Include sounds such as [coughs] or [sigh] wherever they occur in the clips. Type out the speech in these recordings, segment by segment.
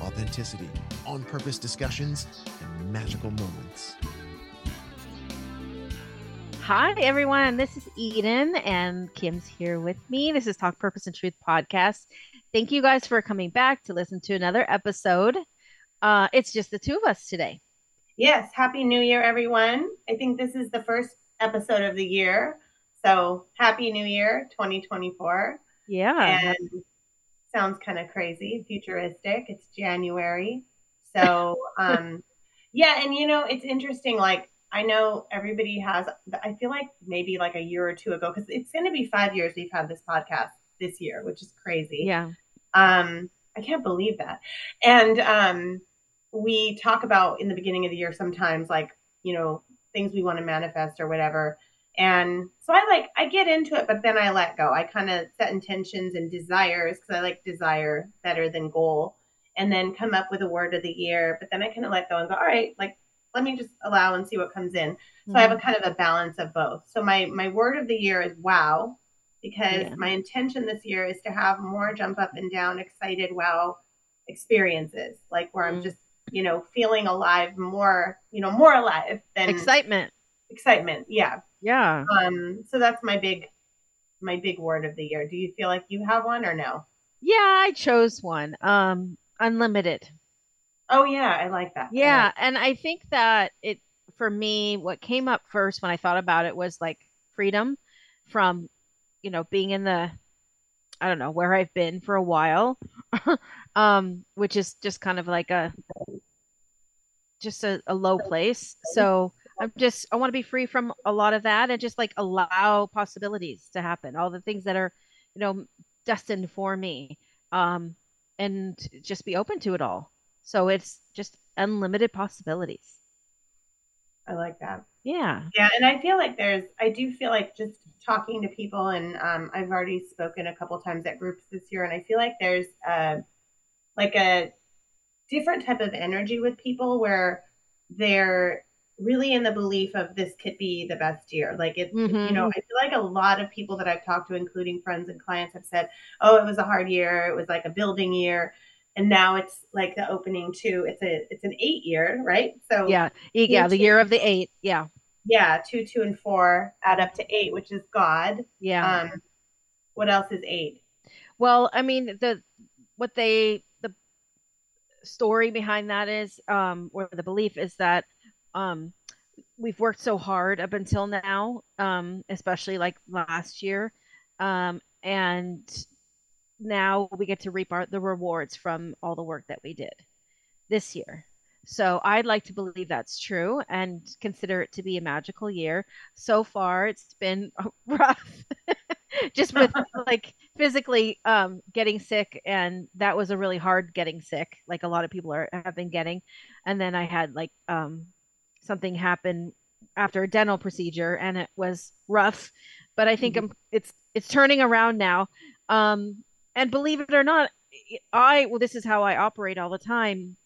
authenticity, on purpose discussions, and magical moments. Hi, everyone. This is Eden, and Kim's here with me. This is Talk Purpose and Truth podcast. Thank you guys for coming back to listen to another episode. Uh, it's just the two of us today. Yes, Happy New Year, everyone. I think this is the first episode of the year. So, Happy New Year 2024. Yeah. And sounds kind of crazy, futuristic. It's January. So, [laughs] um, yeah. And, you know, it's interesting. Like, I know everybody has, I feel like maybe like a year or two ago, because it's going to be five years we've had this podcast this year, which is crazy. Yeah. Um, I can't believe that. And um, we talk about in the beginning of the year sometimes, like, you know, things we want to manifest or whatever. And so I like, I get into it, but then I let go. I kind of set intentions and desires because I like desire better than goal and then come up with a word of the year. But then I kind of let go and go, all right, like, let me just allow and see what comes in. So mm-hmm. I have a kind of a balance of both. So my, my word of the year is wow, because yeah. my intention this year is to have more jump up and down, excited wow experiences, like where mm-hmm. I'm just, you know, feeling alive more, you know, more alive than excitement. Excitement. Yeah. Yeah. Um, so that's my big my big word of the year. Do you feel like you have one or no? Yeah, I chose one. Um, unlimited. Oh yeah, I like that. Yeah, I like and I think that it for me what came up first when I thought about it was like freedom from you know being in the I don't know where I've been for a while. [laughs] um, which is just kind of like a just a, a low place. So I'm just I want to be free from a lot of that and just like allow possibilities to happen, all the things that are, you know, destined for me. Um and just be open to it all. So it's just unlimited possibilities. I like that. Yeah. Yeah, and I feel like there's I do feel like just talking to people and um I've already spoken a couple times at groups this year and I feel like there's uh like a different type of energy with people where they're really in the belief of this could be the best year. Like it, mm-hmm. you know, I feel like a lot of people that I've talked to, including friends and clients, have said, "Oh, it was a hard year. It was like a building year." And now it's like the opening to it's a it's an eight year, right? So yeah, yeah, the year of the eight, yeah, yeah, two, two, and four add up to eight, which is God. Yeah. Um, what else is eight? Well, I mean the what they the story behind that is, um, or the belief is that um, we've worked so hard up until now, um, especially like last year, um, and now we get to reap our, the rewards from all the work that we did this year. So I'd like to believe that's true and consider it to be a magical year. So far, it's been [laughs] rough, just with [laughs] like physically um, getting sick, and that was a really hard getting sick, like a lot of people are have been getting. And then I had like um, something happened after a dental procedure and it was rough but i think mm-hmm. it's it's turning around now. Um and believe it or not i well this is how i operate all the time.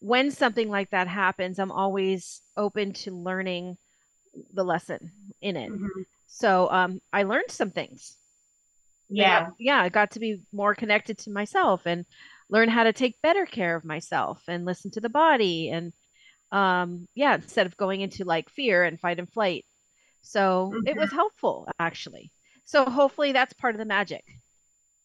When something like that happens i'm always open to learning the lesson in it. Mm-hmm. so um i learned some things. Yeah. yeah i got to be more connected to myself and learn how to take better care of myself and listen to the body and um yeah instead of going into like fear and fight and flight. So mm-hmm. it was helpful actually. So hopefully that's part of the magic.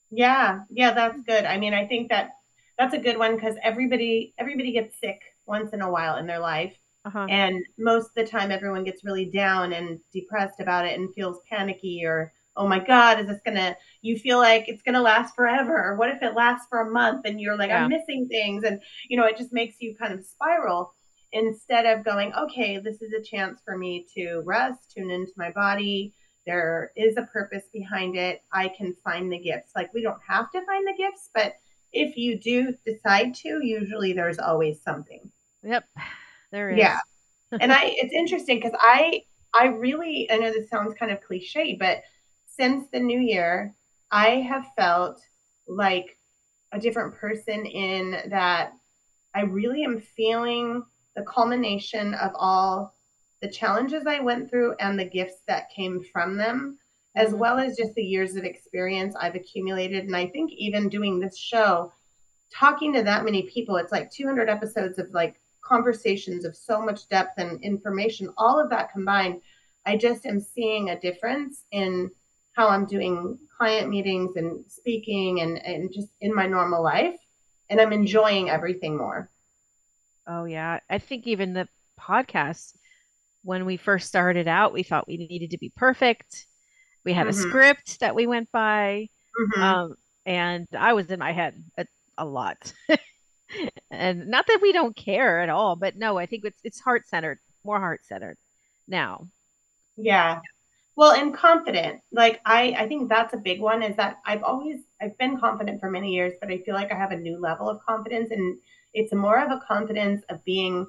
Yeah. Yeah that's good. I mean i think that that's a good one because everybody everybody gets sick once in a while in their life. Uh-huh. and most of the time everyone gets really down and depressed about it and feels panicky or oh my god is this gonna you feel like it's gonna last forever. Or what if it lasts for a month and you're like yeah. i'm missing things. And you know it just makes you kind of spiral instead of going, okay, this is a chance for me to rest, tune into my body. There is a purpose behind it. I can find the gifts. Like, we don't have to find the gifts, but if you do decide to, usually there's always something. Yep. there is. Yeah. [laughs] and I it's interesting because I I really I know this sounds kind of cliche, but since the new year, I have felt like a different person in that I really am feeling the culmination of all the challenges I went through and the gifts that came from them, as Mhm. well as just the years of experience I've accumulated. And I think even doing this show, talking to that many people, it's like 200 episodes of like conversations of so much depth and information, all of that combined, I just am seeing a difference in how I'm doing client meetings and speaking and, and just in my normal life. And I'm enjoying everything more. Oh yeah. I think even the podcast, when we first started out, we thought we needed to be perfect. We had a Mhm. script that we went by. Mhm. Um, and I was in my head a, a lot. [laughs] And not that we don't care at all, but no, I think it's it's heart centered, more heart centered now. Yeah. Well, and confident. Like I I think that's a big one is that I've always I've been confident for many years, but I feel like I have a new level of confidence and it's more of a confidence of being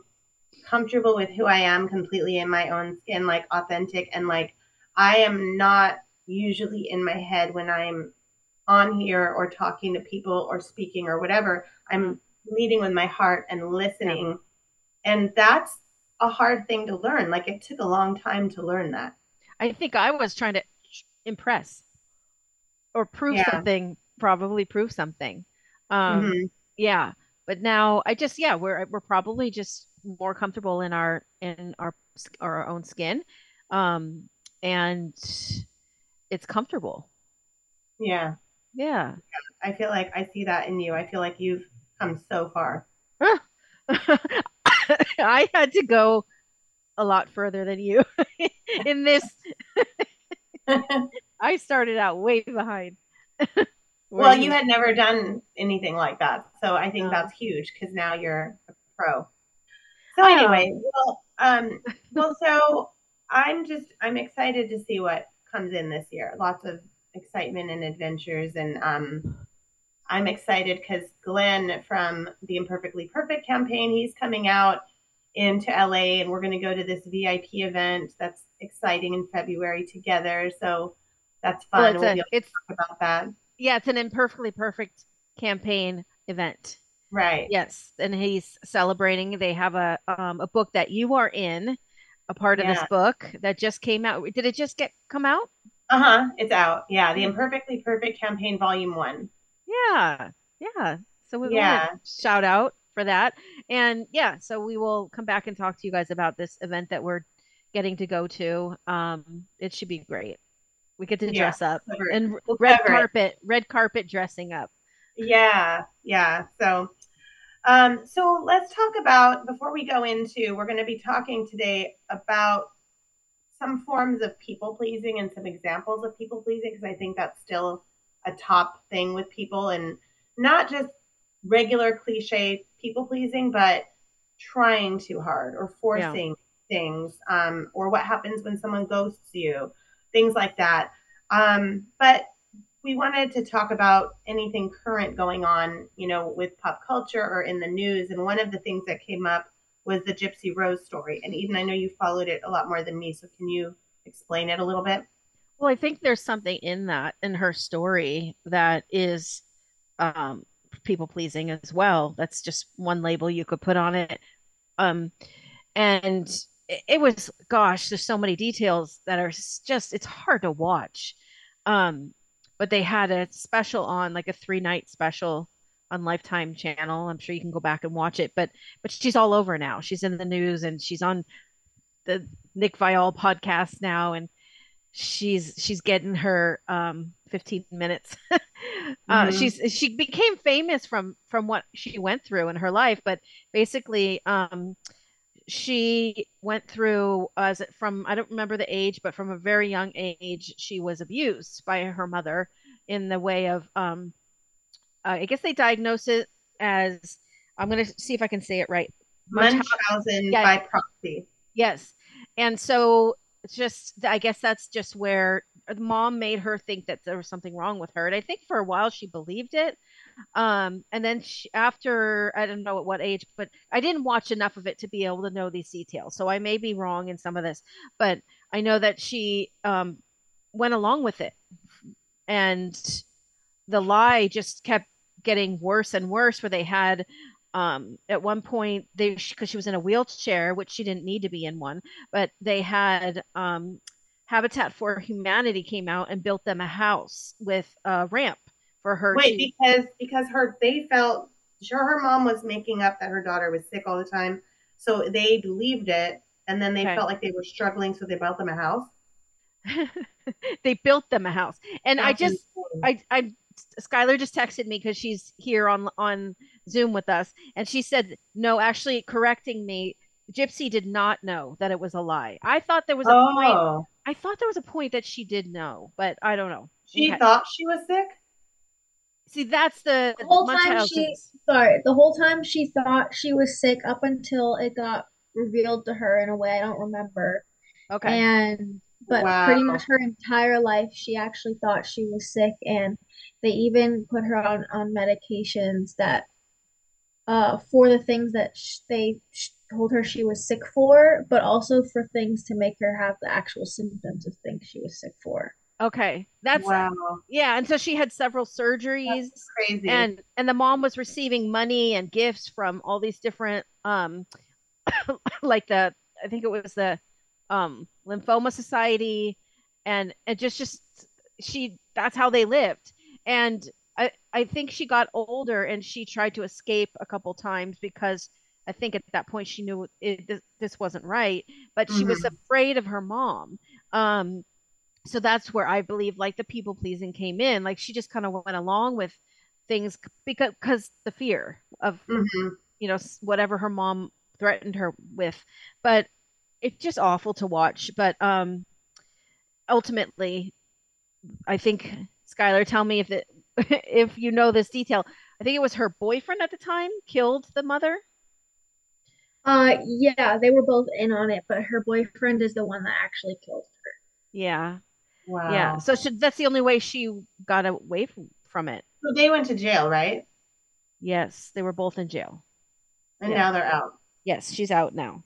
comfortable with who I am completely in my own skin, like authentic and like I am not usually in my head when I'm on here or talking to people or speaking or whatever. I'm leading with my heart and listening. And that's a hard thing to learn. Like it took a long time to learn that. I think I was trying to impress or prove Yeah. something, probably prove something. Um, Mhm. yeah, but now I just yeah, we're we're probably just more comfortable in our in our our own skin. Um, and it's comfortable. Yeah. Yeah. I feel like I see that in you. I feel like you've come so far. [laughs] I had to go a lot further than you [laughs] in this. [laughs] I started out way behind. Well, you had never done anything like that. So I think No. that's huge because now you're a pro. So anyway, well, um, well, so I'm just I'm excited to see what comes in this year. Lots of excitement and adventures, and um, I'm excited because Glenn from the Imperfectly Perfect campaign, he's coming out into LA, and we're going to go to this VIP event that's exciting in February together. So that's Well, fun. it's we'll a, it's talk about that. Yeah, it's an imperfectly perfect campaign event. Right. Yes, and he's celebrating. They have a um a book that you are in, a part of this book that just came out. Did it just get come out? Uh huh. It's out. Yeah. The Imperfectly Perfect campaign, volume one. Yeah, yeah. So we Yeah. shout out for that. And yeah, so we will come back and talk to you guys about this event that we're getting to go to. Um, it should be great. We get to Yeah. dress up Cover it. and red cover it. carpet, red carpet dressing up. Yeah. Yeah. So, um, so let's talk about before we go into. We're going to be talking today about some forms of people pleasing and some examples of people pleasing because I think that's still a top thing with people and not just regular cliche people pleasing, but trying too hard or forcing things, um, or what happens when someone ghosts you, things like that. Um, but we wanted to talk about anything current going on, you know, with pop culture or in the news. And one of the things that came up was the Gypsy Rose story. And Eden, I know you followed it a lot more than me, so can you explain it a little bit? Well, I think there's something in that in her story that is um people pleasing as well. That's just one label you could put on it. Um and it, was gosh, there's so many details that are just it's hard to watch. Um but they had a special on like a three night special on Lifetime channel. I'm sure you can go back and watch it, but but she's all over now. She's in the news and she's on the Nick Viall podcast now and she's she's getting her um 15 minutes [laughs] uh Mhm. she's she became famous from from what she went through in her life but basically um she went through as from I don't remember the age but from a very young age she was abused by her mother in the way of um uh, I guess they diagnose it as I'm going to see if I can say it right Munchausen Yeah. by proxy. Yes. And so it's just, I guess that's just where the mom made her think that there was something wrong with her. And I think for a while she believed it. Um, and then she, after I don't know at what age, but I didn't watch enough of it to be able to know these details. So I may be wrong in some of this, but I know that she um, went along with it, and the lie just kept getting worse and worse. Where they had um, at one point they because she was in a wheelchair, which she didn't need to be in one, but they had um, Habitat for Humanity came out and built them a house with a ramp for her. Wait, to... because because her they felt sure her mom was making up that her daughter was sick all the time, so they believed it, and then they okay. felt like they were struggling, so they built them a house. [laughs] they built them a house, and That's I just I I Skylar just texted me because she's here on on Zoom with us, and she said no, actually correcting me. Gypsy did not know that it was a lie. I thought there was a oh. point. I thought there was a point that she did know, but I don't know. She okay. thought she was sick. See, that's the, the whole time she sorry, the whole time she thought she was sick up until it got revealed to her in a way I don't remember. Okay. And but wow. pretty much her entire life she actually thought she was sick and they even put her on on medications that uh for the things that sh- they sh- told her she was sick for, but also for things to make her have the actual symptoms of things she was sick for. Okay. That's wow. Yeah, and so she had several surgeries. That's crazy. And and the mom was receiving money and gifts from all these different um [coughs] like the I think it was the um lymphoma society and and just just she that's how they lived. And I I think she got older and she tried to escape a couple times because I think at that point she knew it, this, this wasn't right, but she mm-hmm. was afraid of her mom. Um so that's where I believe like the people pleasing came in. Like she just kind of went along with things because because the fear of mm-hmm. you know whatever her mom threatened her with. But it's just awful to watch. But um ultimately, I think Skylar, tell me if it [laughs] if you know this detail. I think it was her boyfriend at the time killed the mother. Uh, yeah, they were both in on it, but her boyfriend is the one that actually killed her. Yeah, Wow. Yeah. So she, that's the only way she got away from, from it. So they went to jail, right? Yes, they were both in jail. And yeah. now they're out. Yes, she's out now.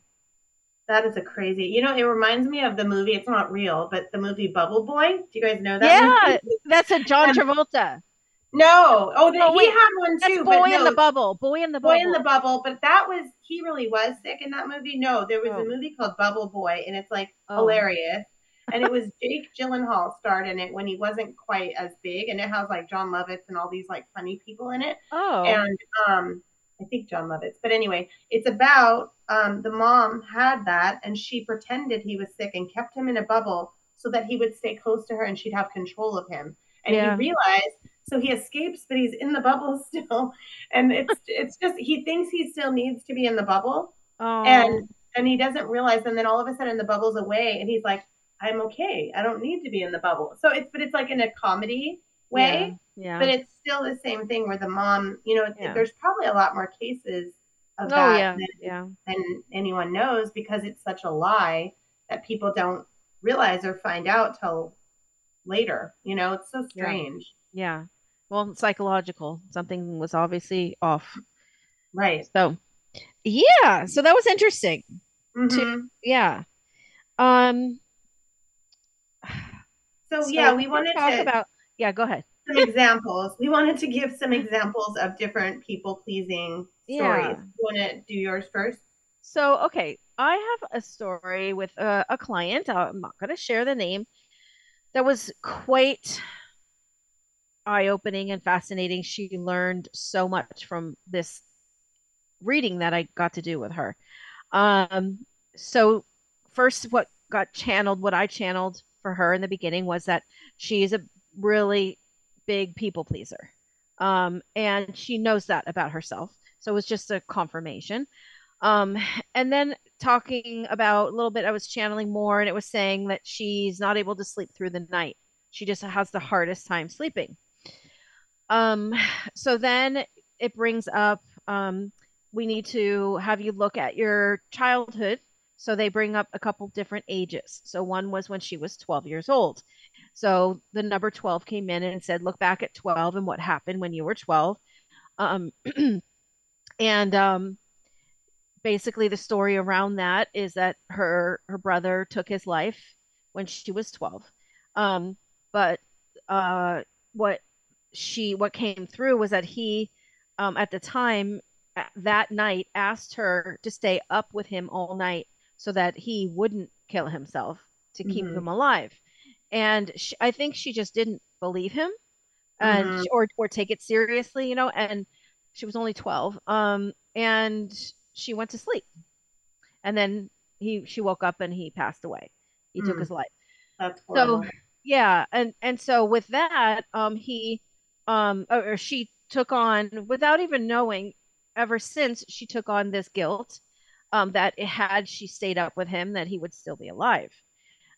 That is a crazy. You know, it reminds me of the movie. It's not real, but the movie Bubble Boy. Do you guys know that? Yeah, that's a John Travolta. No, oh, the, oh he had one too. Boy no, in the Bubble. Boy in the Bubble. Boy in the Bubble. But that was he really was sick in that movie. No, there was oh. a movie called Bubble Boy, and it's like oh. hilarious and it was Jake Gyllenhaal starred in it when he wasn't quite as big, and it has like Jon Lovitz and all these like funny people in it. Oh, and um, I think Jon Lovitz. But anyway, it's about um, the mom had that, and she pretended he was sick and kept him in a bubble so that he would stay close to her and she'd have control of him. And yeah. he realized, so he escapes, but he's in the bubble [laughs] still, and it's it's just he thinks he still needs to be in the bubble, oh. and and he doesn't realize, and then all of a sudden the bubble's away, and he's like, I'm okay. I don't need to be in the bubble. So it's but it's like in a comedy way. Yeah. yeah. But it's still the same thing where the mom, you know, yeah. there's probably a lot more cases of oh, that yeah. Than, yeah. than anyone knows because it's such a lie that people don't realize or find out till later. You know, it's so strange. Yeah. Well, psychological. Something was obviously off. Right. So yeah. So that was interesting. Mm-hmm. To, yeah. Um so, so yeah, we wanted to talk about yeah, go ahead. Some examples. We wanted to give some examples of different people pleasing stories. Yeah. You want to do yours first? So, okay, I have a story with a, a client. I'm not going to share the name. That was quite eye opening and fascinating. She learned so much from this reading that I got to do with her. Um, so, first, what got channeled, what I channeled for her in the beginning was that she's a really big people pleaser. Um, and she knows that about herself. So it was just a confirmation. Um, and then talking about a little bit, I was channeling more and it was saying that she's not able to sleep through the night. She just has the hardest time sleeping. Um, so then it brings up um, we need to have you look at your childhood so they bring up a couple different ages. So one was when she was 12 years old. So the number 12 came in and said, look back at 12 and what happened when you were 12. Um, [clears throat] and um, basically, the story around that is that her her brother took his life when she was 12. Um, but uh, what she what came through was that he um, at the time that night asked her to stay up with him all night so that he wouldn't kill himself to keep mm-hmm. him alive and she, i think she just didn't believe him and mm-hmm. or or take it seriously you know and she was only 12 um and she went to sleep and then he she woke up and he passed away he mm. took his life that's horrible. so yeah and and so with that um he um or she took on without even knowing ever since she took on this guilt um that had she stayed up with him that he would still be alive.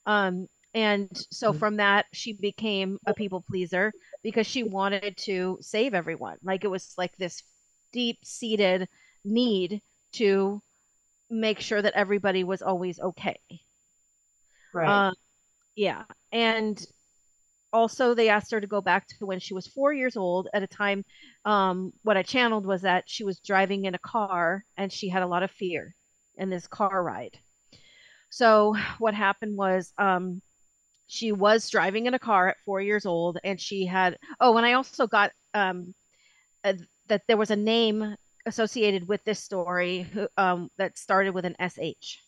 Um and so mm. from that she became a people pleaser because she wanted to save everyone. Like it was like this deep seated need to make sure that everybody was always okay. Right. Um, yeah. And also they asked her to go back to when she was four years old at a time um, what i channeled was that she was driving in a car and she had a lot of fear in this car ride. So what happened was um, she was driving in a car at four years old and she had oh and i also got um, a, that there was a name associated with this story um, that started with an sh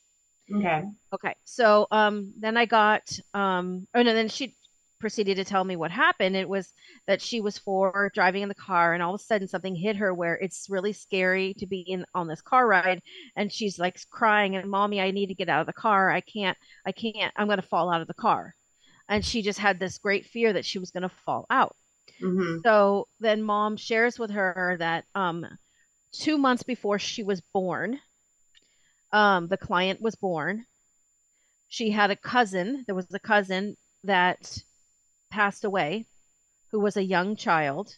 okay. Okay so um, then i got um, oh no then she proceeded to tell me what happened. It was that she was four driving in the car, and all of a sudden something hit her where it's really scary to be in on this car ride, and she's like crying and mommy, I need to get out of the car. I can't, I can't. I'm going to fall out of the car, and she just had this great fear that she was going to fall out. Mm-hmm. So then mom shares with her that um, two months before she was born, um, the client was born. She had a cousin. There was a cousin that passed away, who was a young child,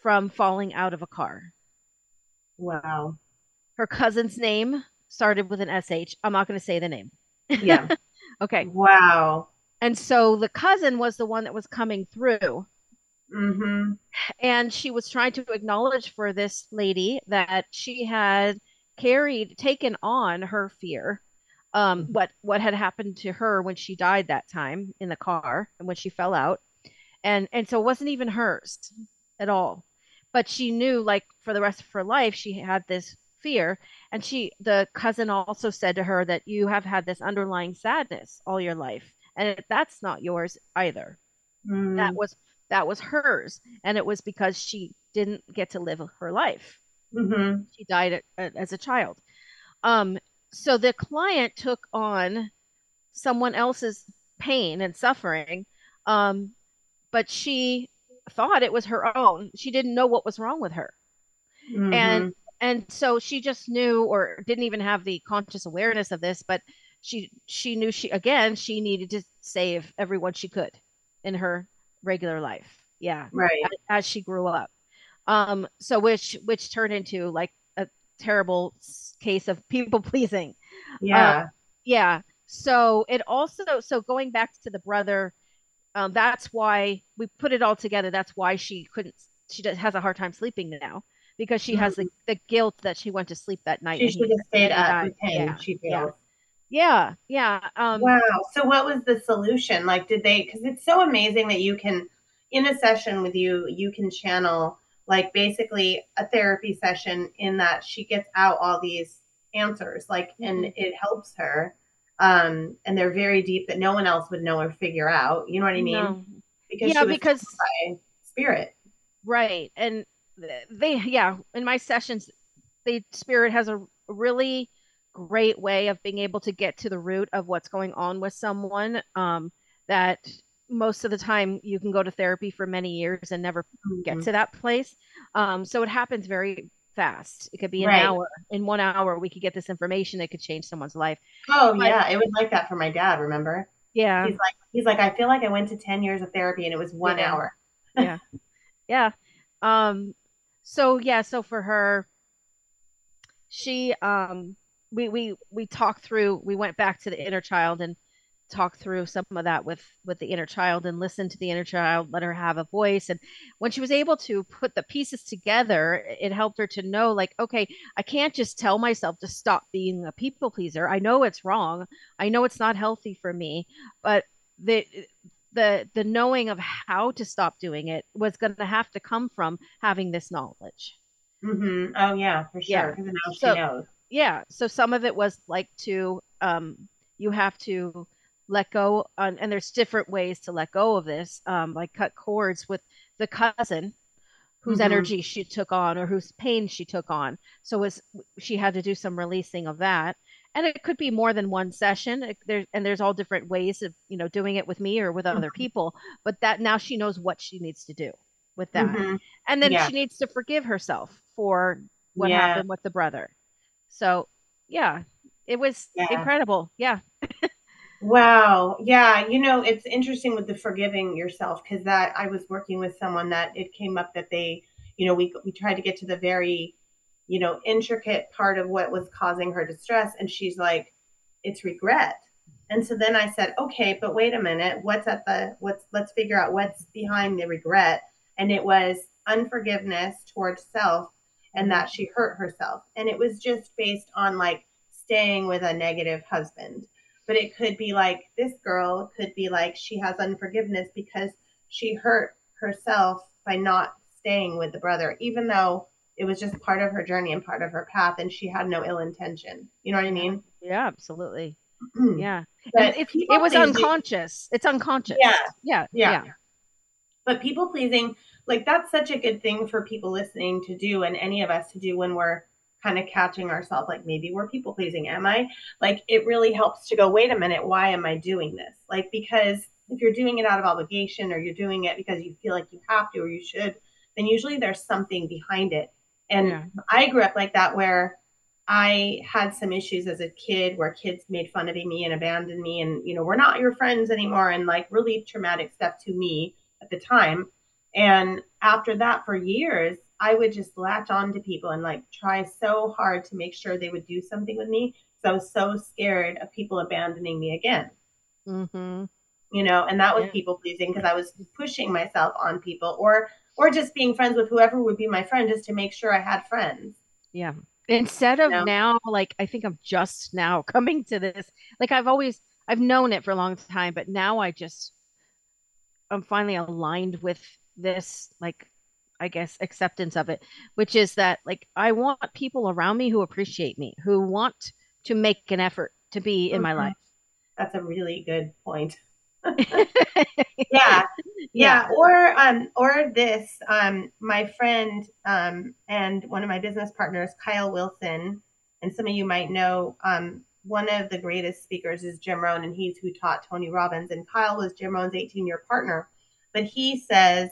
from falling out of a car. Wow. Her cousin's name started with an SH. I'm not going to say the name. Yeah. [laughs] okay. Wow. And so the cousin was the one that was coming through. Mm-hmm. And she was trying to acknowledge for this lady that she had carried, taken on her fear um, what what had happened to her when she died that time in the car and when she fell out, and and so it wasn't even hers at all, but she knew like for the rest of her life she had this fear, and she the cousin also said to her that you have had this underlying sadness all your life, and that's not yours either. Mm. That was that was hers, and it was because she didn't get to live her life. Mm-hmm. She died as a child. Um, so the client took on someone else's pain and suffering um, but she thought it was her own. She didn't know what was wrong with her. Mm-hmm. and and so she just knew or didn't even have the conscious awareness of this but she she knew she again she needed to save everyone she could in her regular life. Yeah right. as, as she grew up. Um so which which turned into like a terrible case of people [laughs] pleasing. Yeah. Uh, yeah. So it also so going back to the brother, um, that's why we put it all together. That's why she couldn't. She has a hard time sleeping now because she mm-hmm. has the, mm-hmm. the guilt that she went to sleep that night. She should have stayed up with. Yeah. She feels. Yeah. Yeah. Um, wow. So what was the solution? Like, did they? Because it's so amazing that you can, in a session with you, you can channel like basically a therapy session in that she gets out all these answers like and mm-hmm. it helps her um and they're very deep that no one else would know or figure out you know what i mean no. because yeah because spirit right and they yeah in my sessions the spirit has a really great way of being able to get to the root of what's going on with someone um that most of the time you can go to therapy for many years and never mm-hmm. get to that place. Um, so it happens very fast. It could be an right. hour. In one hour, we could get this information that could change someone's life. Oh but, yeah, it was like that for my dad. Remember? Yeah. He's like, he's like, I feel like I went to ten years of therapy and it was one yeah. hour. yeah, [laughs] yeah. Um. So yeah. So for her, she um we we we talked through. We went back to the inner child and talk through some of that with with the inner child and listen to the inner child let her have a voice. And when she was able to put the pieces together it helped her to know like okay i can't just tell myself to stop being a people pleaser. I know it's wrong. I know it's not healthy for me. But the the the knowing of how to stop doing it was going to have to come from having this knowledge. Mm-hmm. oh yeah for sure. Yeah. so, knows. yeah so some of it was like to um you have to let go on, and there's different ways to let go of this um, like cut cords with the cousin whose mm-hmm. energy she took on or whose pain she took on so was she had to do some releasing of that and it could be more than one session it, there, and there's all different ways of you know doing it with me or with mm-hmm. other people but that now she knows what she needs to do with that mm-hmm. and then yeah. she needs to forgive herself for what yeah. happened with the brother so yeah it was yeah. incredible yeah Wow. Yeah. You know, it's interesting with the forgiving yourself because that I was working with someone that it came up that they, you know, we we tried to get to the very, you know, intricate part of what was causing her distress, and she's like, it's regret. And so then I said, okay, but wait a minute, what's at the what's let's figure out what's behind the regret. And it was unforgiveness towards self and mm-hmm. that she hurt herself. And it was just based on like staying with a negative husband but it could be like this girl could be like she has unforgiveness because she hurt herself by not staying with the brother, even though it was just part of her journey and part of her path and she had no ill intention. You know what I mean? Yeah, absolutely. [clears throat] yeah. but It, it, was unconscious. It's unconscious. Yeah. yeah. Yeah. Yeah. But people pleasing, like that's such a good thing for people listening to do and any of us to do when we're kind of catching ourselves like maybe we're people pleasing am i? Like it really helps to go wait a minute why am i doing this? Like because if you're doing it out of obligation or you're doing it because you feel like you have to or you should then usually there's something behind it. And yeah. i grew up like that where i had some issues as a kid where kids made fun of me and abandoned me and you know we're not your friends anymore and like really traumatic stuff to me at the time. And after that for years I would just latch on to people and like try so hard to make sure they would do something with me. So I was so scared of people abandoning me again. Mm-hmm. You know, and that was yeah. people pleasing because I was pushing myself on people or or just being friends with whoever would be my friend just to make sure I had friends. Yeah. Instead of you know? now, like I think I'm just now [laughs] coming to this. Like I've always I've known it for a long time, but now I just I'm finally aligned with this like I guess, acceptance of it, which is that like I want people around me who appreciate me, who want to make an effort to be in mm-hmm. my life. That's a really good point. [laughs] yeah. yeah. Yeah. Or um or this, um, my friend um and one of my business partners, Kyle Wilson, and some of you might know, um, one of the greatest speakers is Jim Rohn, and he's who taught Tony Robbins. And Kyle was Jim Rohn's 18 year partner. But he says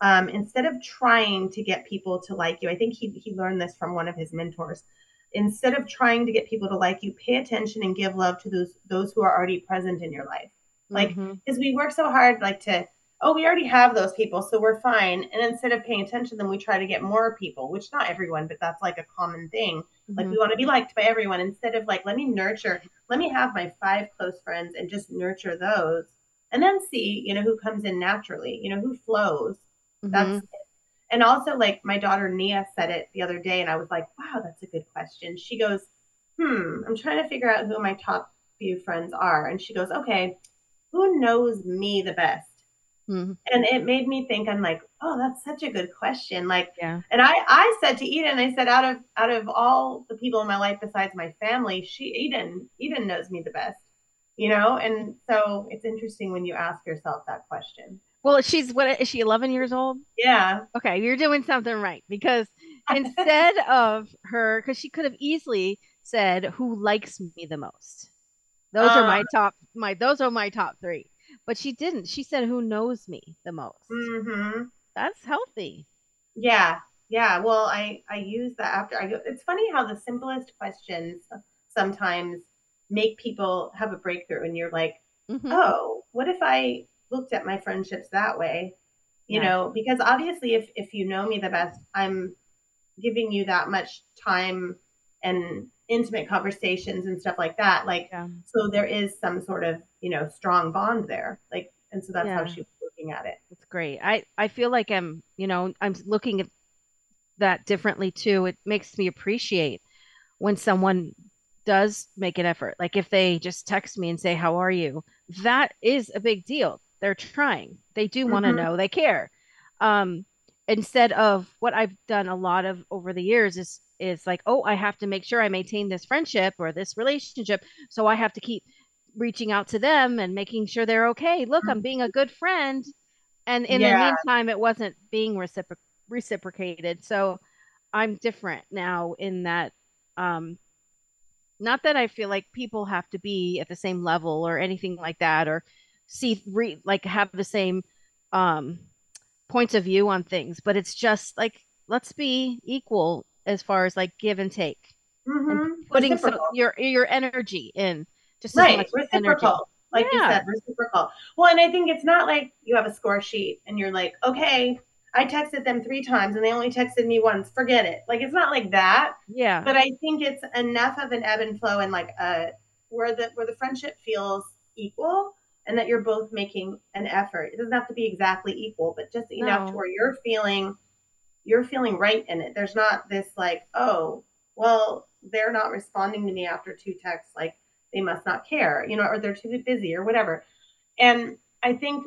um, instead of trying to get people to like you, I think he, he learned this from one of his mentors. Instead of trying to get people to like you, pay attention and give love to those those who are already present in your life. Like, because mm-hmm. we work so hard, like to oh, we already have those people, so we're fine. And instead of paying attention, then we try to get more people, which not everyone, but that's like a common thing. Mm-hmm. Like we want to be liked by everyone instead of like, let me nurture, let me have my five close friends and just nurture those and then see, you know, who comes in naturally, you know, who flows. Mm-hmm. That's it. And also, like my daughter Nia said it the other day, and I was like, wow, that's a good question. She goes, hmm, I'm trying to figure out who my top few friends are. And she goes, okay, who knows me the best? Mm-hmm. And it made me think, I'm like, oh, that's such a good question. Like, yeah. And I, I said to Eden, I said, out of, out of all the people in my life besides my family, she, Eden, Eden knows me the best, you know? And so it's interesting when you ask yourself that question. Well, she's what is she 11 years old? Yeah. Okay, you're doing something right because [laughs] instead of her cuz she could have easily said who likes me the most. Those are my uh. top my those are my top 3. But she didn't. She said who knows me the most. hmm That's healthy. Yeah. Yeah, well, I I use that after I go. It's funny how the simplest questions sometimes make people have a breakthrough and you're like, mm-hmm. "Oh, what if I looked at my friendships that way you yeah. know because obviously if if you know me the best i'm giving you that much time and intimate conversations and stuff like that. Like, yeah. so there is some sort of, you know, strong bond there. Like, and so that's yeah. how she was looking at it. That's great. I, I feel like I'm, you know, I'm looking at that differently too. It makes me appreciate when someone does make an effort. Like if they just text me and say, How are you? That is a big deal. They're trying. They do want to mm-hmm. know. They care. Um, instead of what I've done a lot of over the years is is like, oh, I have to make sure I maintain this friendship or this relationship. So I have to keep reaching out to them and making sure they're okay. Look, I'm being a good friend. And in yeah. the meantime, it wasn't being recipro- reciprocated. So I'm different now in that um not that I feel like people have to be at the same level or anything like that or see re- like have the same um points of view on things, but it's just like let's be equal as far as like give and take. Mm-hmm. And putting some, your your energy in just right reciprocal energy. like yeah. you said reciprocal well and i think it's not like you have a score sheet and you're like okay i texted them three times and they only texted me once forget it like it's not like that yeah but i think it's enough of an ebb and flow and like uh where the where the friendship feels equal and that you're both making an effort. It doesn't have to be exactly equal, but just enough no. to where you're feeling you're feeling right in it. There's not this like, oh, well, they're not responding to me after two texts, like they must not care, you know, or they're too busy or whatever. And I think,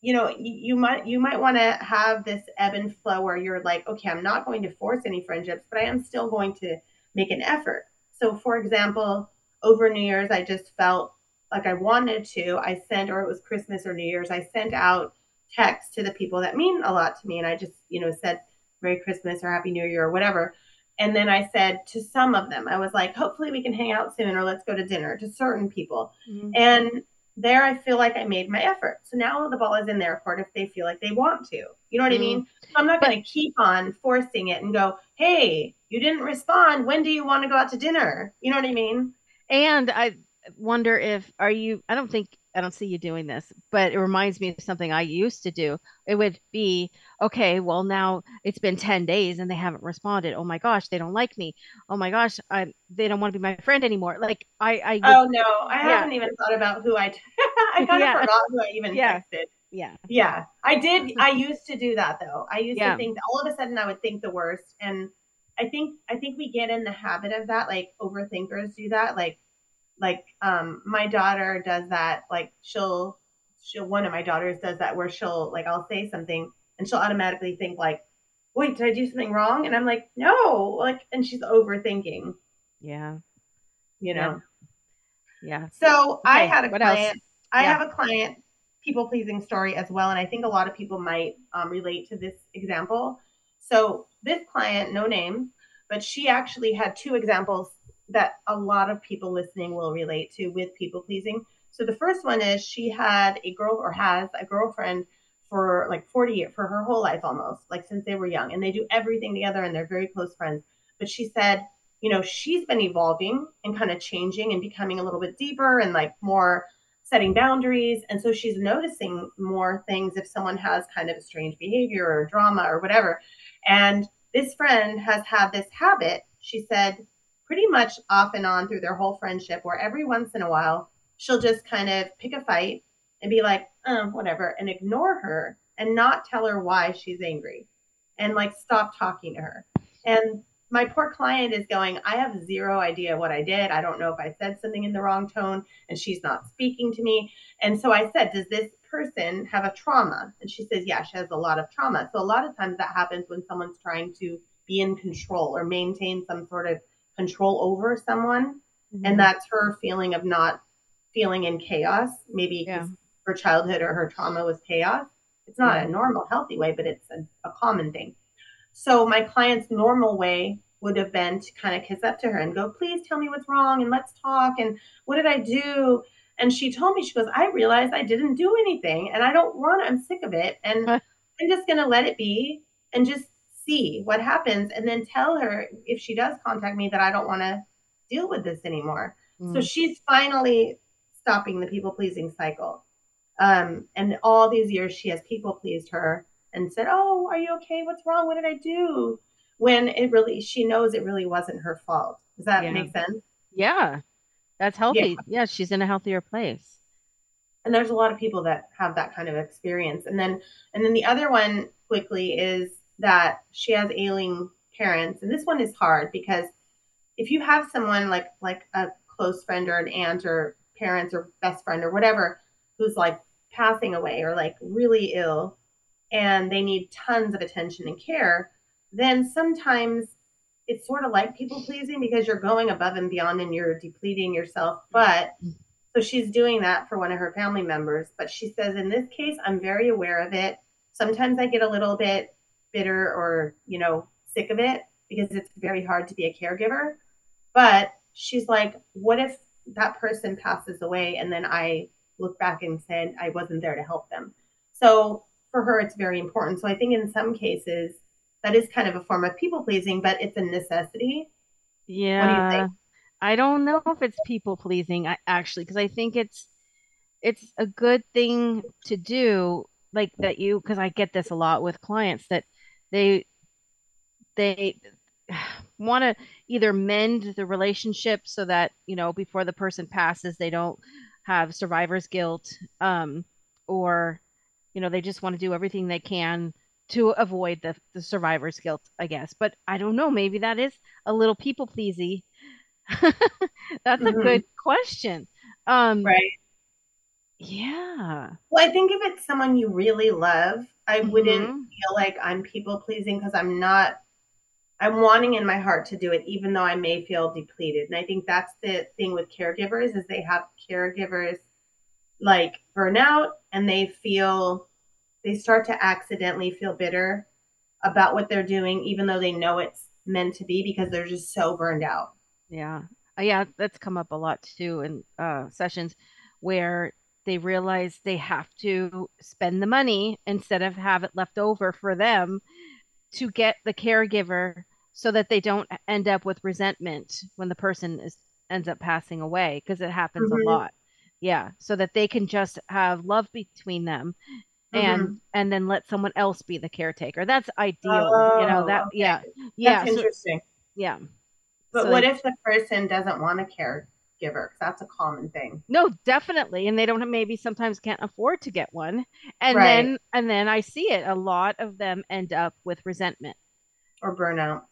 you know, you, you might you might want to have this ebb and flow where you're like, okay, I'm not going to force any friendships, but I am still going to make an effort. So, for example, over New Year's, I just felt like I wanted to, I sent, or it was Christmas or New Year's, I sent out texts to the people that mean a lot to me. And I just, you know, said Merry Christmas or Happy New Year or whatever. And then I said to some of them, I was like, hopefully we can hang out soon or let's go to dinner to certain people. Mm-hmm. And there I feel like I made my effort. So now the ball is in their court if they feel like they want to. You know what mm-hmm. I mean? So I'm not going to keep on forcing it and go, hey, you didn't respond. When do you want to go out to dinner? You know what I mean? And I wonder if are you I don't think I don't see you doing this, but it reminds me of something I used to do. It would be, okay, well now it's been 10 days and they haven't responded. Oh my gosh, they don't like me. Oh my gosh, I they don't want to be my friend anymore. Like I I Oh no, I yeah. haven't even thought about who I [laughs] I kind of yeah. forgot who I even yeah. texted. Yeah. Yeah. I did [laughs] I used to do that though. I used yeah. to think all of a sudden I would think the worst and I think I think we get in the habit of that like overthinkers do that like like um my daughter does that like she'll she'll one of my daughters does that where she'll like I'll say something and she'll automatically think like wait did I do something wrong and I'm like no like and she's overthinking yeah you know yeah, yeah. so okay. I had a what client? I have a client people pleasing story as well and I think a lot of people might um, relate to this example so this client no name but she actually had two examples that a lot of people listening will relate to with people pleasing. So the first one is she had a girl or has a girlfriend for like 40 years, for her whole life almost, like since they were young, and they do everything together and they're very close friends. But she said, you know, she's been evolving and kind of changing and becoming a little bit deeper and like more setting boundaries. And so she's noticing more things if someone has kind of a strange behavior or drama or whatever. And this friend has had this habit. She said, pretty much off and on through their whole friendship, where every once in a while she'll just kind of pick a fight and be like, um, whatever, and ignore her and not tell her why she's angry and like stop talking to her. And my poor client is going, I have zero idea what I did. I don't know if I said something in the wrong tone and she's not speaking to me. And so I said, Does this person have a trauma? And she says, Yeah, she has a lot of trauma. So a lot of times that happens when someone's trying to be in control or maintain some sort of control over someone mm-hmm. and that's her feeling of not feeling in chaos maybe yeah. her childhood or her trauma was chaos it's not yeah. a normal healthy way but it's a, a common thing so my client's normal way would have been to kind of kiss up to her and go please tell me what's wrong and let's talk and what did i do and she told me she goes i realized i didn't do anything and i don't want i'm sick of it and i'm just going to let it be and just see what happens and then tell her if she does contact me that I don't want to deal with this anymore. Mm. So she's finally stopping the people pleasing cycle. Um, and all these years she has people pleased her and said, Oh, are you okay? What's wrong? What did I do? when it really she knows it really wasn't her fault. Does that Yeah. make sense? Yeah. That's healthy. Yeah, she's in a healthier place. and there's a lot of people that have that kind of experience and then and then the other one quickly is that she has ailing parents and this one is hard because if you have someone like like a close friend or an aunt or parents or best friend or whatever who's like passing away or like really ill and they need tons of attention and care then sometimes it's sort of like people pleasing because you're going above and beyond and you're depleting yourself mm-hmm. but so she's doing that for one of her family members. But she says, in this case, I'm very aware of it. Sometimes I get a little bit bitter or, you know, sick of it because it's very hard to be a caregiver. But she's like, what if that person passes away and then I look back and said I wasn't there to help them? So for her, it's very important. So I think in some cases, that is kind of a form of people pleasing, but it's a necessity. Yeah. What do you think? I don't know if it's people pleasing I, actually because I think it's it's a good thing to do like that you because I get this a lot with clients that they they want to either mend the relationship so that you know before the person passes they don't have survivor's guilt um or you know they just want to do everything they can to avoid the the survivor's guilt I guess but I don't know maybe that is a little people pleasy [laughs] that's a Mhm. good question um Right. Yeah Well, I think if it's someone you really love, I wouldn't Mhm. feel like I'm people pleasing because I'm not, I'm wanting in my heart to do it, even though I may feel depleted. And I think that's the thing with caregivers is they have caregivers like burnout and they feel, they start to accidentally feel bitter about what they're doing, even though they know it's meant to be because they're just so burned out. Yeah. Uh, Yeah, that's come up a lot too in uh, sessions where they realize they have to spend the money instead of have it left over for them to get the caregiver so that they don't end up with resentment when the person is ends up passing away because it happens Mhm. a lot. Yeah, so that they can just have love between them and Mm-hmm. and then let someone else be the caretaker. That's ideal, you know, Oh, that okay. yeah. Yeah, That's so- interesting. yeah. But So what if the person doesn't want a Because that's a common thing. No, definitely. And they don't maybe sometimes can't afford to get one. And Right. then and then I see it. A lot of them end up with resentment. or burnout.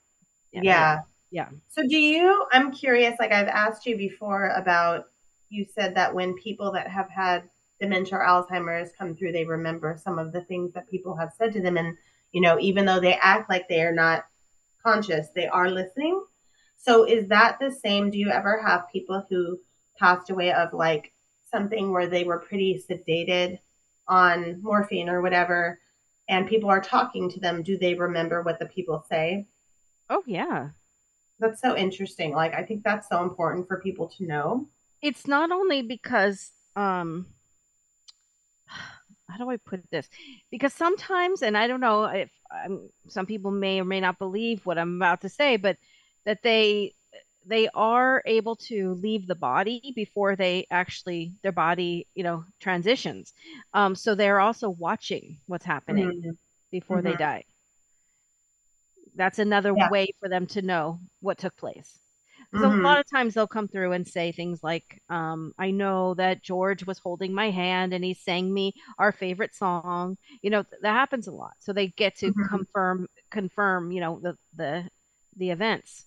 Yeah. Yeah. Yeah. So do you I'm curious like I've asked you before about you said that when people that have had dementia or Alzheimer's come through they remember some of the things that people have said to them and you know even though they act like they are not conscious they are listening. So is that the same do you ever have people who passed away of like something where they were pretty sedated on morphine or whatever and people are talking to them do they remember what the people say? Oh yeah. That's so interesting. Like I think that's so important for people to know. It's not only because um [sighs] how do I put this? Because sometimes, and I don't know if um, some people may or may not believe what I'm about to say, but that they they are able to leave the body before they actually their body you know transitions. Um, so they're also watching what's happening Mhm. before they Mhm. die. That's another Yeah. way for them to know what took place. So a Mhm. lot of times they'll come through and say things like, um, I know that George was holding my hand and he sang me our favorite song. You know, th- that happens a lot. So they get to Mhm. confirm confirm, you know, the the the events,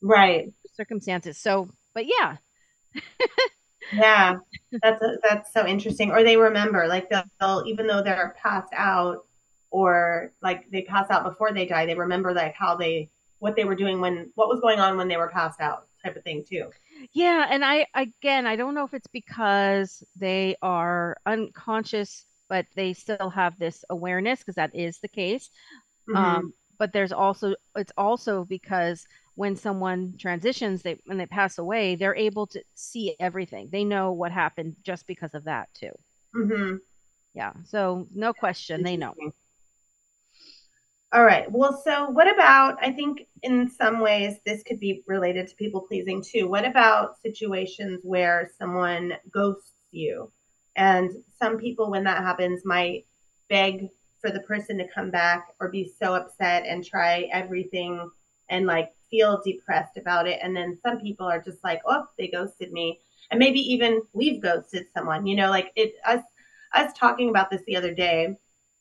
Right. circumstances. So, but yeah. [laughs] Yeah. That's a, that's so interesting. Or they remember, like they'll, they'll even though they're passed out, or like they pass out before they die, they remember like how they what they were doing when what was going on when they were passed out, type of thing too. Yeah, and I again, I don't know if it's because they are unconscious, but they still have this awareness because that is the case. Mhm. Um, but there's also it's also because when someone transitions, they when they pass away, they're able to see everything. They know what happened just because of that too. Mhm. Yeah. So no question, they know. All right. Well, so what about, I think in some ways this could be related to people pleasing too. What about situations where someone ghosts you? And some people, when that happens, might beg for the person to come back or be so upset and try everything and like feel depressed about it. And then some people are just like, oh, they ghosted me. And maybe even we've ghosted someone, you know, like it us us talking about this the other day.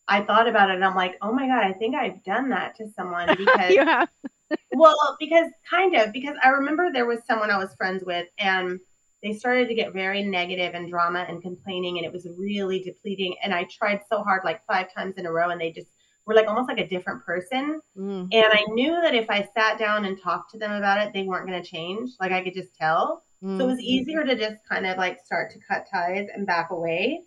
I thought about it and I'm like, oh my God, I think I've done that to someone [laughs] because yeah. [laughs] well, because kind of because I remember there was someone I was friends with and they started to get very negative and drama and complaining and it was really depleting and i tried so hard like five times in a row and they just were like almost like a different person mm. and i knew that if i sat down and talked to them about it they weren't going to change like i could just tell mm. so it was mm-hmm. easier to just kind of like start to cut ties and back away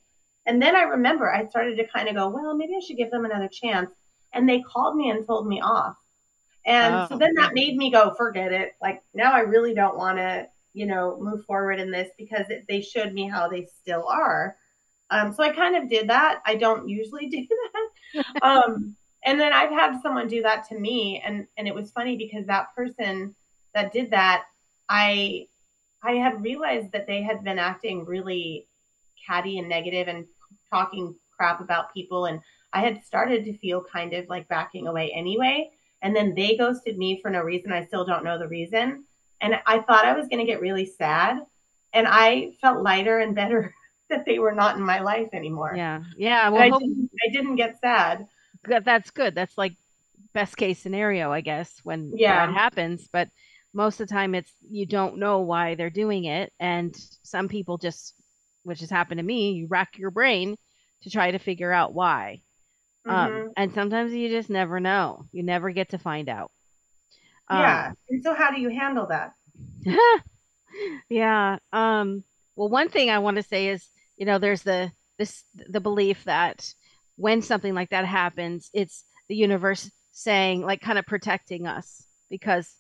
and then i remember i started to kind of go well maybe i should give them another chance and they called me and told me off and oh, so then that made me go forget it like now i really don't want to you know, move forward in this because it, they showed me how they still are. Um, so I kind of did that. I don't usually [laughs] do that. Um, and then I've had someone do that to me, and and it was funny because that person that did that, I I had realized that they had been acting really catty and negative and talking crap about people, and I had started to feel kind of like backing away anyway. And then they ghosted me for no reason. I still don't know the reason and I thought I was going to get really sad. And I felt lighter and better that they were not in my life anymore. Yeah. Yeah. Well, I, hope- didn't, I didn't get sad. That's good. That's like best case scenario, I guess, when yeah. that happens. But most of the time, it's you don't know why they're doing it. And some people just, which has happened to me, you rack your brain to try to figure out why. Um, mm-hmm. Um, and sometimes you just never know. You never get to find out. Yeah. Um, and so how do you handle that? [laughs] yeah. Um, well, one thing I want to say is, you know, there's the this the belief that when something like that happens, it's the universe saying, like, kind of protecting us because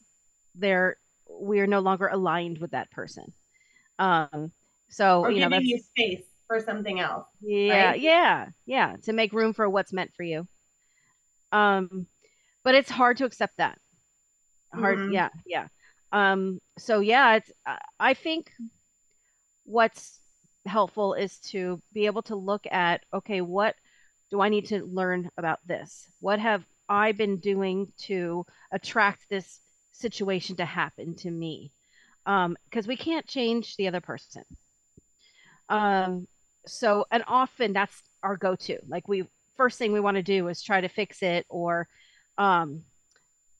they're we are no longer aligned with that person. Um, so or you know, that's you space for something else. Yeah, right? yeah, yeah, to make room for what's meant for you. Um, but it's hard to accept that hard mm-hmm. yeah yeah um so yeah it's i think what's helpful is to be able to look at okay what do i need to learn about this? What have i been doing to attract this situation to happen to me? Um because we can't change the other person. Um so and often that's our go-to. Like we first thing we want to do is try to fix it or um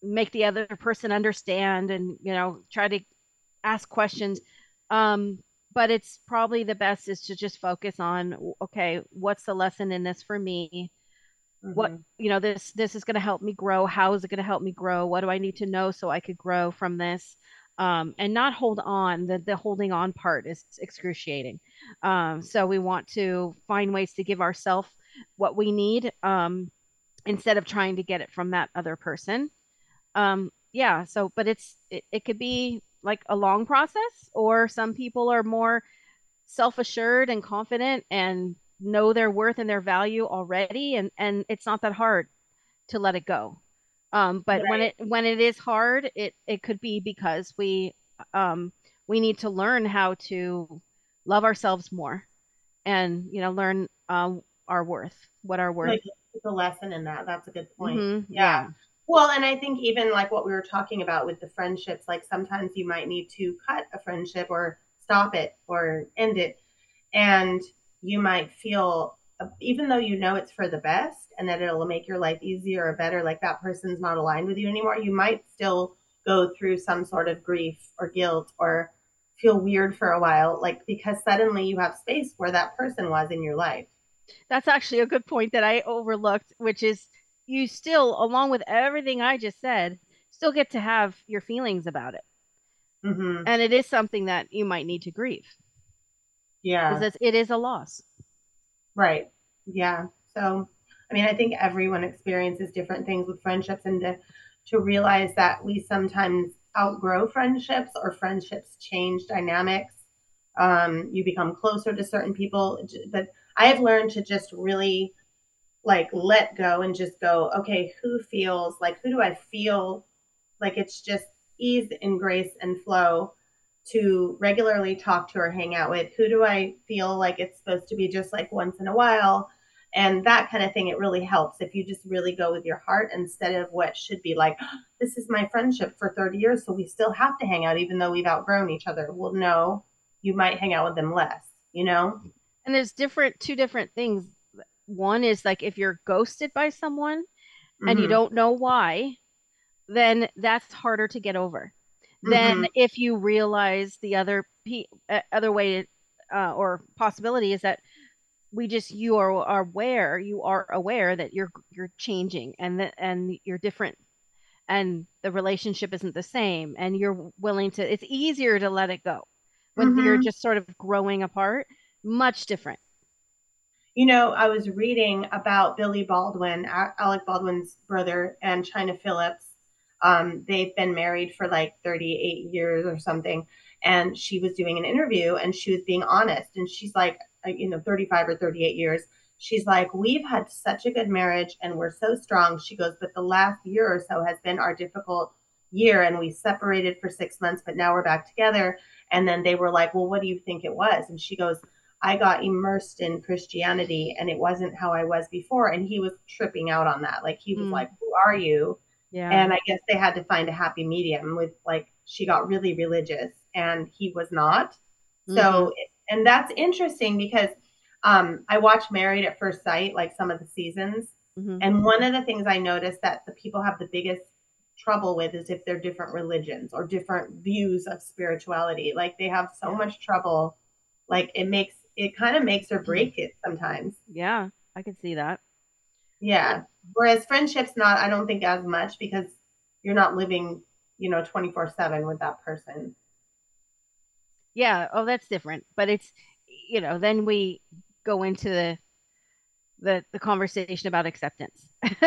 make the other person understand and you know try to ask questions. Um but it's probably the best is to just focus on okay what's the lesson in this for me? Mm-hmm. what you know this this is going to help me grow. How is it going to help me grow? What do i need to know so i could grow from this? Um, and not hold on. The, the holding on part is excruciating. Um, so we want to find ways to give ourselves what we need um, instead of trying to get it from that other person. Um yeah so but it's it, it could be like a long process or some people are more self-assured and confident and know their worth and their value already and and it's not that hard to let it go um but right. when it when it is hard it it could be because we um we need to learn how to love ourselves more and you know learn um our worth what our worth like the lesson in that that's a good point mm-hmm. yeah. yeah well, and I think even like what we were talking about with the friendships, like sometimes you might need to cut a friendship or stop it or end it. And you might feel, uh, even though you know it's for the best and that it'll make your life easier or better, like that person's not aligned with you anymore, you might still go through some sort of grief or guilt or feel weird for a while, like because suddenly you have space where that person was in your life. That's actually a good point that I overlooked, which is you still, along with everything I just said, still get to have your feelings about it. Mm-hmm. And it is something that you might need to grieve. Yeah. Because it is a loss. Right. Yeah. So, I mean, I think everyone experiences different things with friendships and to, to realize that we sometimes outgrow friendships or friendships change dynamics. Um, you become closer to certain people. But I have learned to just really like let go and just go, okay, who feels like who do I feel like it's just ease and grace and flow to regularly talk to or hang out with? Who do I feel like it's supposed to be just like once in a while? and that kind of thing it really helps if you just really go with your heart instead of what should be like oh, this is my friendship for 30 years so we still have to hang out even though we've outgrown each other well no you might hang out with them less you know and there's different two different things one is like if you're ghosted by someone mm-hmm. and you mm-hmm. don't know why then that's harder to get over mm-hmm. than if you realize the other uh, other way uh, or possibility is that we just you are, are aware you are aware that you're you're changing and that and you're different and the relationship isn't the same and you're willing to it's easier to let it go when mm-hmm. you're just sort of growing apart much different you know i was reading about billy baldwin alec baldwin's brother and chynna phillips. Um, they've been married for like 38 years or something and she was doing an interview and she was being honest and she's like uh, you know 35 or 38 years. She's like we've had such a good marriage and we're so strong. She goes but the last year or so has been our difficult year and we separated for six months but now we're back together. And then they were like well what do you think it was? And she goes i got immersed in christianity and it wasn't how i was before and he was tripping out on that like he was mm. like who are you yeah and i guess they had to find a happy medium with like she got really religious and he was not mm-hmm. so and that's interesting because um, I watch Married at First Sight, like some of the seasons, mm-hmm. and one of the things I noticed that the people have the biggest trouble with is if they're different religions or different views of spirituality. Like they have so much trouble. Like it makes it kind of makes or mm-hmm. break it sometimes. Yeah, I can see that. Yeah. Whereas friendships not, I don't think as much because you're not living, you know, 24 seven with that person yeah oh that's different but it's you know then we go into the the, the conversation about acceptance [laughs]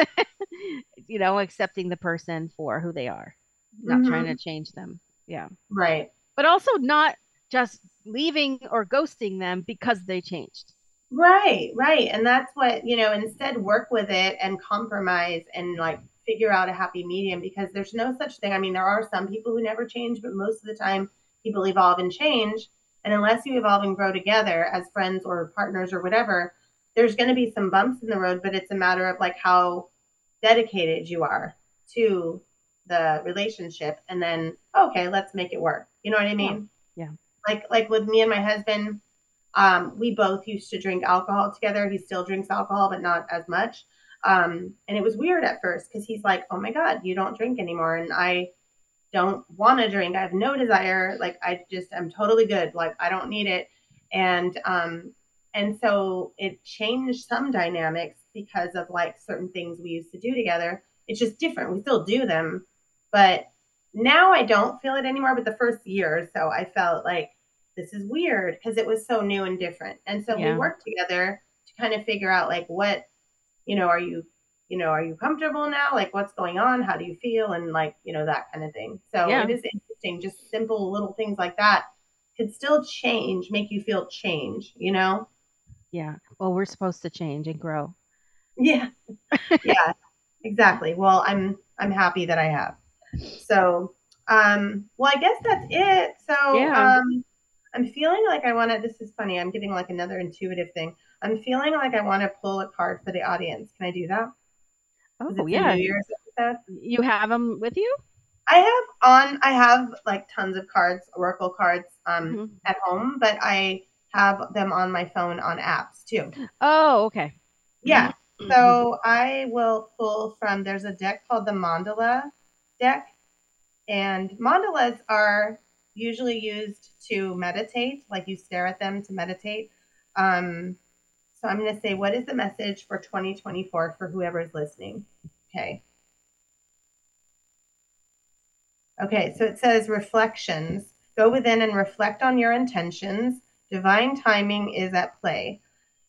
you know accepting the person for who they are not mm-hmm. trying to change them yeah right but also not just leaving or ghosting them because they changed. Right right. And that's what you know instead work with it and compromise and like figure out a happy medium because there's no such thing. I mean there are some people who never change but most of the time people evolve and change. And unless you evolve and grow together as friends or partners or whatever, there's going to be some bumps in the road, but it's a matter of like how dedicated you are to the relationship and then okay let's make it work. You know what i mean? yeah, yeah. Like like with me and my husband um, we both used to drink alcohol together he still drinks alcohol but not as much um, and it was weird at first because he's like oh my god you don't drink anymore and i don't want to drink. I have no desire. Like I just I'm totally good. Like I don't need it. And um and so it changed some dynamics because of like certain things we used to do together. It's just different. We still do them, but now I don't feel it anymore. But the first year or so, I felt like this is weird because it was so new and different. And so yeah. we worked together to kind of figure out like what, you know, are you you know, are you comfortable now? Like, what's going on? How do you feel? And like, you know, that kind of thing. So yeah. it is interesting. Just simple little things like that could still change, make you feel change, you know? Yeah. Well, we're supposed to change and grow. Yeah. [laughs] yeah. exactly. Well, I'm I'm happy that I have. So, um, well, I guess that's it. So, yeah. um, I'm feeling like I want to. This is funny. I'm getting like another intuitive thing. I'm feeling like I want to pull a card for the audience. Can I do that? Oh yeah. You have them with you? I have on. I have like tons of cards, Oracle cards, um, mm-hmm. at home, but I have them on my phone on apps too. Oh, okay. Yeah. Mm-hmm. So I will pull from. There's a deck called the Mandala deck, and mandalas are usually used to meditate. Like you stare at them to meditate. Um, so I'm going to say, what is the message for 2024 for whoever is listening? Okay. Okay, so it says reflections. Go within and reflect on your intentions. Divine timing is at play.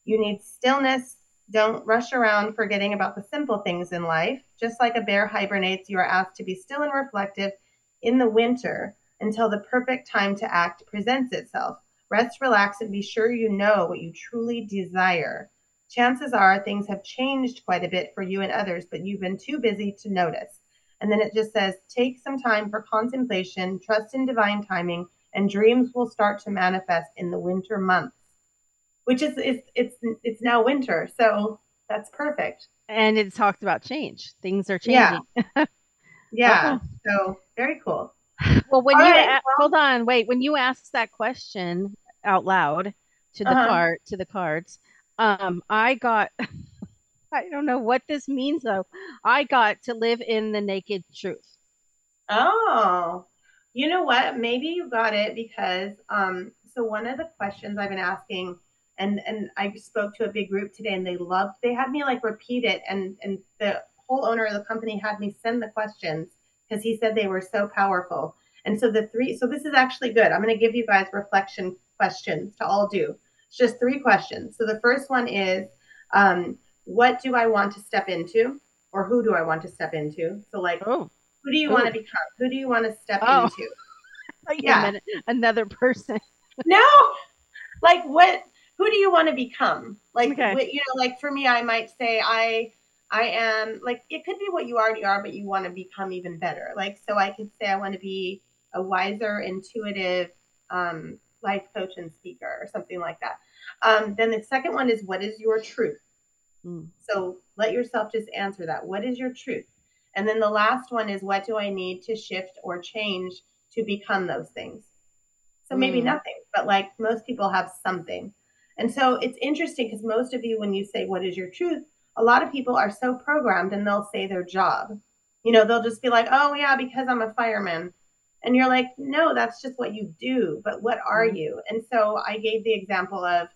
You need stillness. Don't rush around forgetting about the simple things in life. Just like a bear hibernates, you are asked to be still and reflective in the winter until the perfect time to act presents itself. Rest, relax, and be sure you know what you truly desire. Chances are things have changed quite a bit for you and others, but you've been too busy to notice. And then it just says, take some time for contemplation, trust in divine timing, and dreams will start to manifest in the winter months. Which is it's it's it's now winter, so That's perfect. And it talked about change. Things are changing. Yeah. [laughs] yeah. Okay. So very cool. Well, when All you right, well, hold on, wait. When you asked that question out loud to the uh-huh. card to the cards, um, I got. [laughs] I don't know what this means though. I got to live in the naked truth. Oh, you know what? Maybe you got it because um, so one of the questions I've been asking, and and I spoke to a big group today, and they loved. They had me like repeat it, and and the whole owner of the company had me send the questions because he said they were so powerful. And so the three. So this is actually good. I'm going to give you guys reflection questions to all do. It's just three questions. So the first one is, um, what do I want to step into, or who do I want to step into? So like. Oh who do you want to become? Who do you want to step oh. into? [laughs] yeah. Another person. no. Like what who do you want to become? Like okay. you know, like for me I might say I I am like it could be what you already are, but you want to become even better. Like so I could say I want to be a wiser, intuitive um, life coach and speaker or something like that. Um, then the second one is what is your truth? Mm. So let yourself just answer that. What is your truth? And then the last one is what do I need to shift or change to become those things? So maybe mm. nothing, but like most people have something. And so it's interesting because most of you, when you say, What is your truth? a lot of people are so programmed and they'll say their job. You know, they'll just be like, Oh, yeah, because I'm a fireman. And you're like, No, that's just what you do. But what are mm. you? And so I gave the example of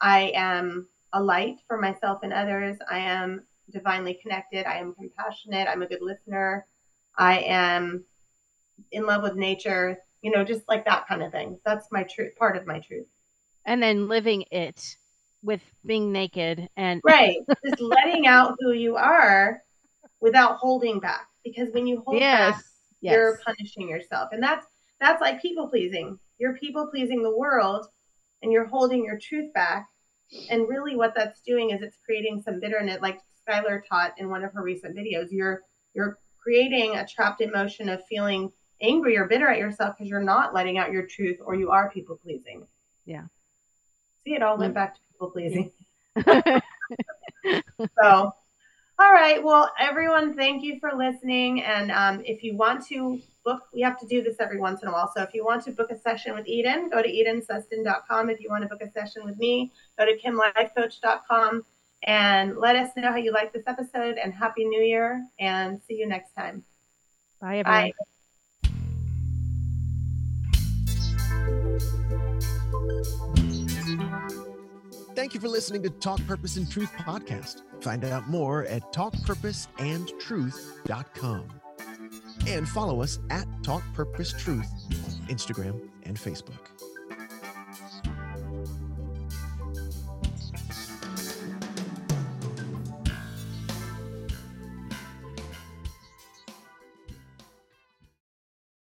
I am a light for myself and others. I am divinely connected. I am compassionate. I'm a good listener. I am in love with nature, you know, just like that kind of thing. That's my truth, part of my truth. And then living it with being naked and [laughs] right, just letting out who you are without holding back. Because when you hold yes. back, yes. you're punishing yourself, and that's that's like people pleasing. You're people pleasing the world, and you're holding your truth back. And really, what that's doing is it's creating some bitterness, like Skylar taught in one of her recent videos, you're you're creating a trapped emotion of feeling angry or bitter at yourself because you're not letting out your truth or you are people pleasing. Yeah. See, it all went back to people pleasing. [laughs] [laughs] so, all right. Well, everyone, thank you for listening. And um, if you want to book, we have to do this every once in a while. So if you want to book a session with Eden, go to edensustin.com. If you want to book a session with me, go to kimlifecoach.com and let us know how you like this episode and happy new year and see you next time bye everyone bye. Thank you for listening to Talk Purpose and Truth podcast. Find out more at talkpurposeandtruth.com. And follow us at Talk Purpose Truth on Instagram and Facebook.